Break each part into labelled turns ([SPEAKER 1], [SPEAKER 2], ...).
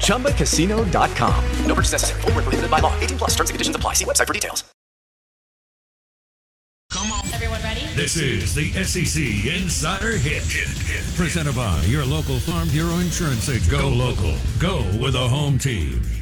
[SPEAKER 1] ChumbaCasino.com.
[SPEAKER 2] No purchase necessary. Void were prohibited by law. 18 plus terms and conditions apply. See website for details.
[SPEAKER 3] Come on.
[SPEAKER 4] Everyone ready?
[SPEAKER 3] This is the SEC Insider Hit. hit, hit Presented by your local Farm Bureau Insurance agent. Go local. Go with a home team.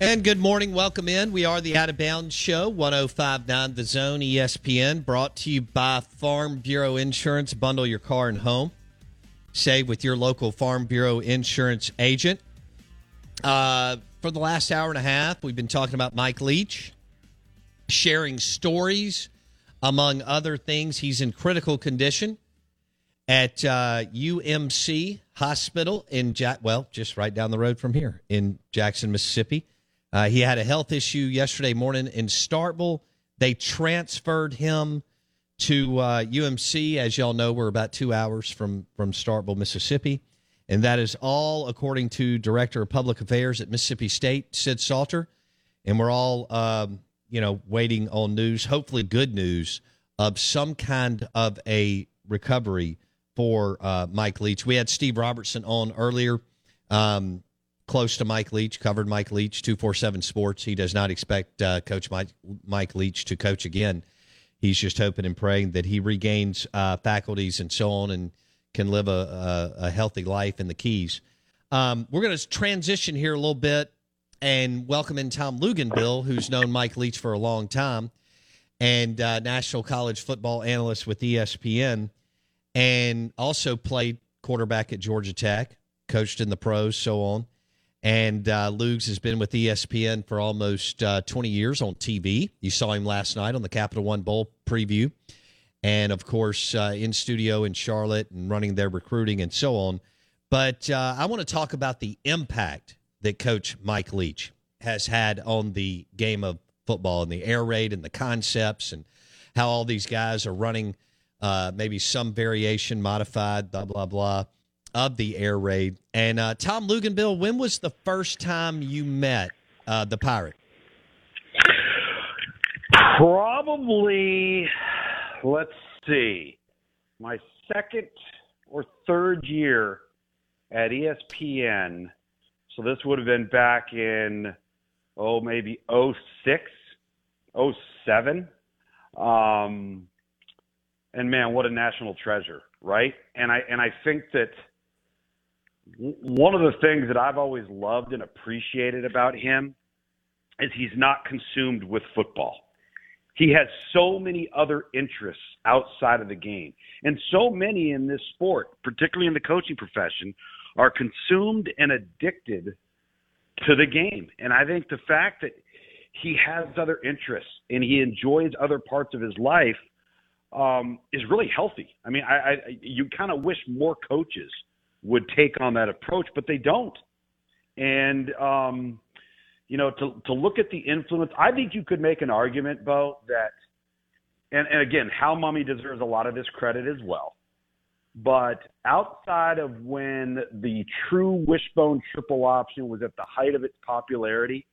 [SPEAKER 5] And good morning. Welcome in. We are the Out of Bounds Show, 1059 The Zone ESPN, brought to you by Farm Bureau Insurance. Bundle your car and home. Save with your local Farm Bureau Insurance agent. Uh, for the last hour and a half, we've been talking about Mike Leach, sharing stories, among other things. He's in critical condition at uh, UMC Hospital in Jack, well, just right down the road from here in Jackson, Mississippi. Uh, he had a health issue yesterday morning in Starkville. They transferred him to uh, UMC. As y'all know, we're about two hours from from Starkville, Mississippi, and that is all according to Director of Public Affairs at Mississippi State, Sid Salter. And we're all, um, you know, waiting on news, hopefully good news of some kind of a recovery for uh, Mike Leach. We had Steve Robertson on earlier. Um, close to Mike Leach, covered Mike Leach, 247 Sports. He does not expect uh, Coach Mike, Mike Leach to coach again. He's just hoping and praying that he regains uh, faculties and so on and can live a, a, a healthy life in the Keys. Um, we're going to transition here a little bit and welcome in Tom Luginbill, who's known Mike Leach for a long time and uh, national college football analyst with ESPN and also played quarterback at Georgia Tech, coached in the pros, so on. And uh, Lugs has been with ESPN for almost uh, 20 years on TV. You saw him last night on the Capital One Bowl preview. And of course, uh, in studio in Charlotte and running their recruiting and so on. But uh, I want to talk about the impact that Coach Mike Leach has had on the game of football and the air raid and the concepts and how all these guys are running uh, maybe some variation, modified, blah, blah, blah of the air raid. And uh, Tom Luginbill, when was the first time you met uh, the pirate?
[SPEAKER 6] Probably, let's see, my second or third year at ESPN. So this would have been back in, oh, maybe 06, 07. Um, and man, what a national treasure, right? And I and I think that one of the things that I've always loved and appreciated about him is he's not consumed with football. He has so many other interests outside of the game. And so many in this sport, particularly in the coaching profession, are consumed and addicted to the game. And I think the fact that he has other interests and he enjoys other parts of his life um, is really healthy. I mean, I, I you kind of wish more coaches – would take on that approach, but they don't. And um, you know, to to look at the influence, I think you could make an argument, Bo, that and, and again, Hal Mumme deserves a lot of this credit as well. But outside of when the true wishbone triple option was at the height of its popularity,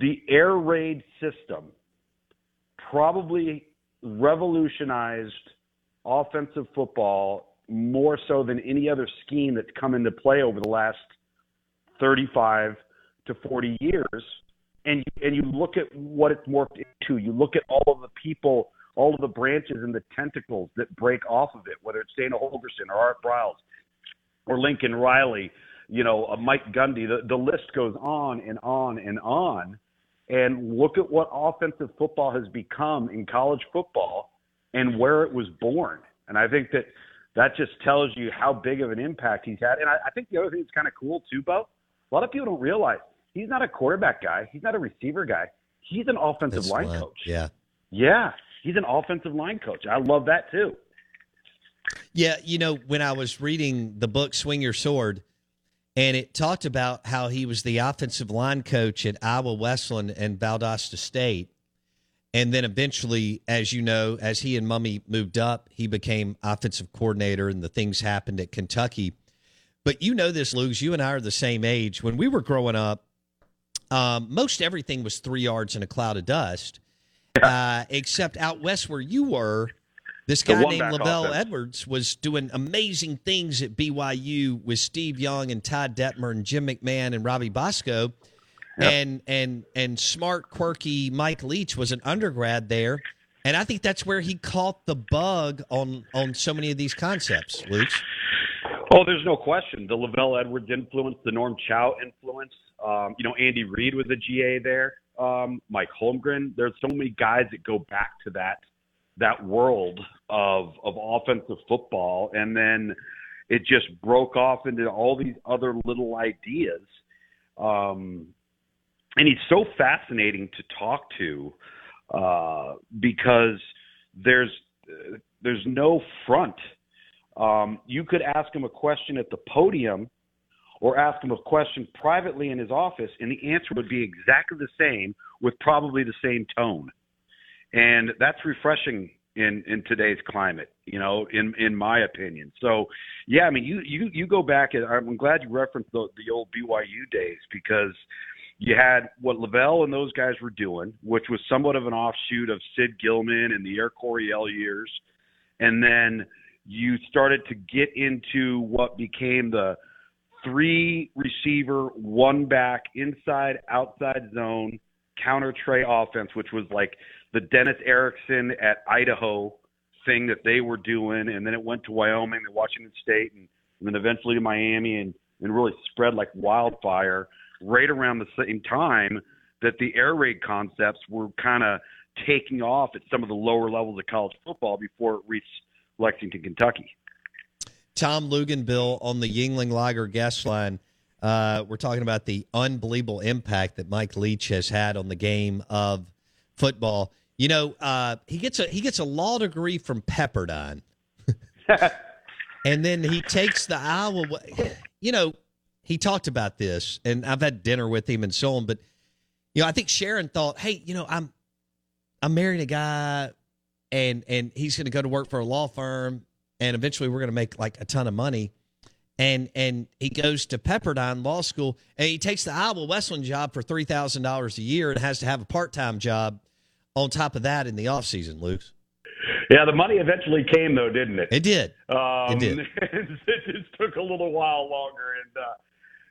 [SPEAKER 6] the air raid system probably revolutionized offensive football more so than any other scheme that's come into play over the last 35 to 40 years. And you, and you look at what it's morphed into. You look at all of the people, all of the branches and the tentacles that break off of it, whether it's Dana Holgorsen or Art Briles or Lincoln Riley, you know, uh, Mike Gundy. The, the list goes on and on and on. And look at what offensive football has become in college football and where it was born. And I think that that just tells you how big of an impact he's had. And I, I think the other thing that's kind of cool too, Bo, a lot of people don't realize he's not a quarterback guy. He's not a receiver guy. He's an offensive
[SPEAKER 5] That's
[SPEAKER 6] line
[SPEAKER 5] line.
[SPEAKER 6] coach.
[SPEAKER 5] Yeah.
[SPEAKER 6] Yeah, he's an offensive line coach. I love that too.
[SPEAKER 5] Yeah, you know, when I was reading the book Swing Your Sword, and it talked about how he was the offensive line coach at Iowa Wesleyan and Valdosta State. And then eventually, as you know, as he and Mumme moved up, he became offensive coordinator, and the things happened at Kentucky. But you know this, Luke. You and I are the same age. When we were growing up, um, most everything was three yards in a cloud of dust, uh, except out west where you were. This guy named LaVell
[SPEAKER 6] offense.
[SPEAKER 5] Edwards was doing amazing things at BYU with Steve Young and Todd Detmer and Jim McMahon and Robbie Bosco. And and and smart, quirky Mike Leach was an undergrad there. And I think that's where he caught the bug on on so many of these concepts, Luke.
[SPEAKER 6] Oh, there's no question. The LaVell Edwards influence, the Norm Chow influence. Um, you know, Andy Reid was a GA there. Um, Mike Holmgren. There's so many guys that go back to that that world of of offensive football, and then it just broke off into all these other little ideas. Um, and he's so fascinating to talk to uh, because there's there's no front. Um, you could ask him a question at the podium or ask him a question privately in his office, and the answer would be exactly the same with probably the same tone. And that's refreshing in, in today's climate, you know, in, in my opinion. So, yeah, I mean, you, you, you go back, and I'm glad you referenced the, the old BYU days because you had what LaVell and those guys were doing, which was somewhat of an offshoot of Sid Gilman and the Air Coryell years. And then you started to get into what became the three receiver, one back, inside, outside zone, counter trey offense, which was like the Dennis Erickson at Idaho thing that they were doing. And then it went to Wyoming, and Washington State, and, and then eventually to Miami and, and really spread like wildfire right around the same time that the air raid concepts were kind of taking off at some of the lower levels of college football before it reached Lexington, Kentucky.
[SPEAKER 5] Tom Luginbill on the Yuengling Lager guest line. Uh, we're talking about the unbelievable impact that Mike Leach has had on the game of football. You know, uh, he gets a he gets a law degree from Pepperdine, and then he takes the Iowa. You know, he talked about this, and I've had dinner with him and so on. But you know, I think Sharon thought, hey, you know, I'm I'm marrying a guy, and and he's going to go to work for a law firm, and eventually we're going to make like a ton of money. And and he goes to Pepperdine Law School, and he takes the Iowa Wesleyan job for three thousand dollars a year, and has to have a part time job on top of that in the off season. Luke,
[SPEAKER 6] Yeah, the money eventually came though, didn't it?
[SPEAKER 5] it did.
[SPEAKER 6] Um,
[SPEAKER 5] It did.
[SPEAKER 6] it just took a little while longer, and uh,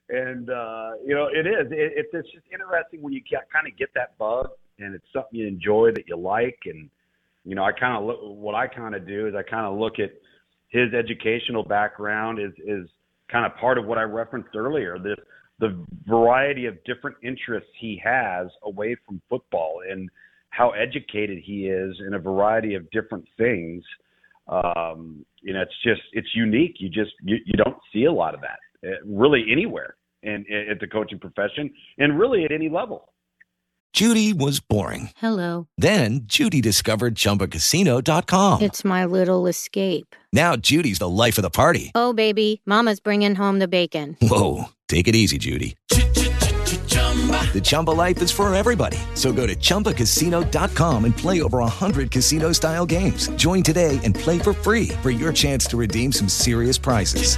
[SPEAKER 6] and uh, you know it is. It, it's it's just interesting when you kind of get that bug, and it's something you enjoy that you like, and you know I kind of look. What I kind of do is I kind of look at his educational background is is kind of part of what I referenced earlier. The the variety of different interests he has away from football, and how educated he is in a variety of different things um, you know, it's just it's unique. You just you, you don't see a lot of that Uh, really anywhere in, in at the coaching profession, and really at any level.
[SPEAKER 7] Judy was boring.
[SPEAKER 8] Hello.
[SPEAKER 7] Then Judy discovered ChumbaCasino.com.
[SPEAKER 8] It's my little escape.
[SPEAKER 7] Now Judy's the life of the party.
[SPEAKER 8] Oh, baby, Mama's bringing home the bacon.
[SPEAKER 7] Whoa, take it easy, Judy. The Chumba life is for everybody. So go to ChumbaCasino.com and play over 100 casino style games. Join today and play for free for your chance to redeem some serious prizes.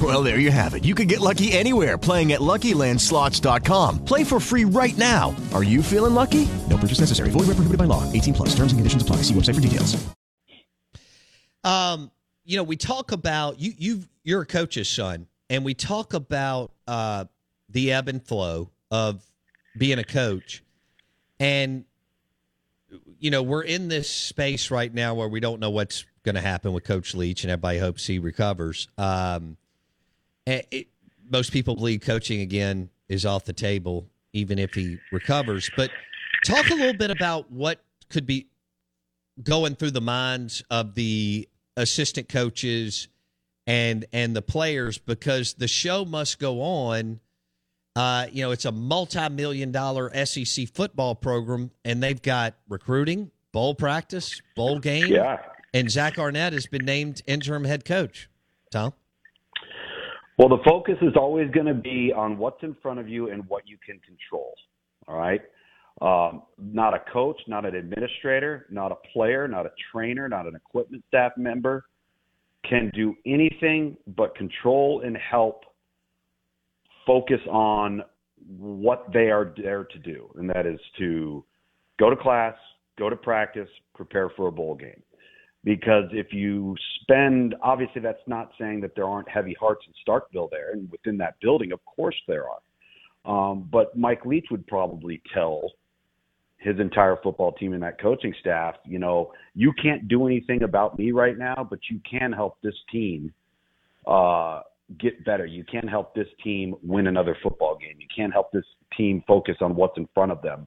[SPEAKER 4] Well, there you have it. You can get lucky anywhere playing at LuckyLandSlots.com. Play for free right now. Are you feeling lucky? No purchase necessary. Void where prohibited by law. 18 plus. Terms and conditions apply. See website for details.
[SPEAKER 5] Um, you know, we talk about you. You you're a coach's son, and we talk about uh, the ebb and flow of being a coach, and you know we're in this space right now where we don't know what's going to happen with Coach Leach, and everybody hopes he recovers. Um, and it, most people believe coaching again is off the table, even if he recovers. But talk a little bit about what could be going through the minds of the assistant coaches and and the players because the show must go on. Uh, you know, it's a multi-million dollar SEC football program, and they've got recruiting, bowl practice, bowl game.
[SPEAKER 6] Yeah.
[SPEAKER 5] And Zach Arnett has been named interim head coach. Tom?
[SPEAKER 6] Well, the focus is always going to be on what's in front of you and what you can control. All right. Um, not a coach, not an administrator, not a player, not a trainer, not an equipment staff member can do anything but control and help focus on what they are there to do, and that is to go to class, go to practice, prepare for a bowl game. Because if you spend, obviously, that's not saying that there aren't heavy hearts in Starkville there, and within that building, of course, there are. Um, but Mike Leach would probably tell his entire football team and that coaching staff, you know, you can't do anything about me right now, but you can help this team uh, get better. You can help this team win another football game. You can help this team focus on what's in front of them.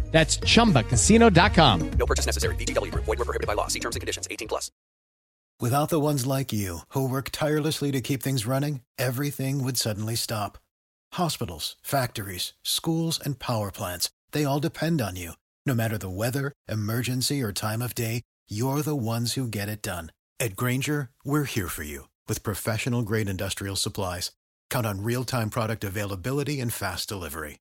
[SPEAKER 9] That's chumbacasino.com.
[SPEAKER 2] No purchase necessary. VGW. Group. Void where prohibited by law. See terms and conditions. 18 plus.
[SPEAKER 10] Without the ones like you who work tirelessly to keep things running, everything would suddenly stop. Hospitals, factories, schools, and power plants—they all depend on you. No matter the weather, emergency, or time of day, you're the ones who get it done. At Grainger, we're here for you with professional-grade industrial supplies. Count on real-time product availability and fast delivery.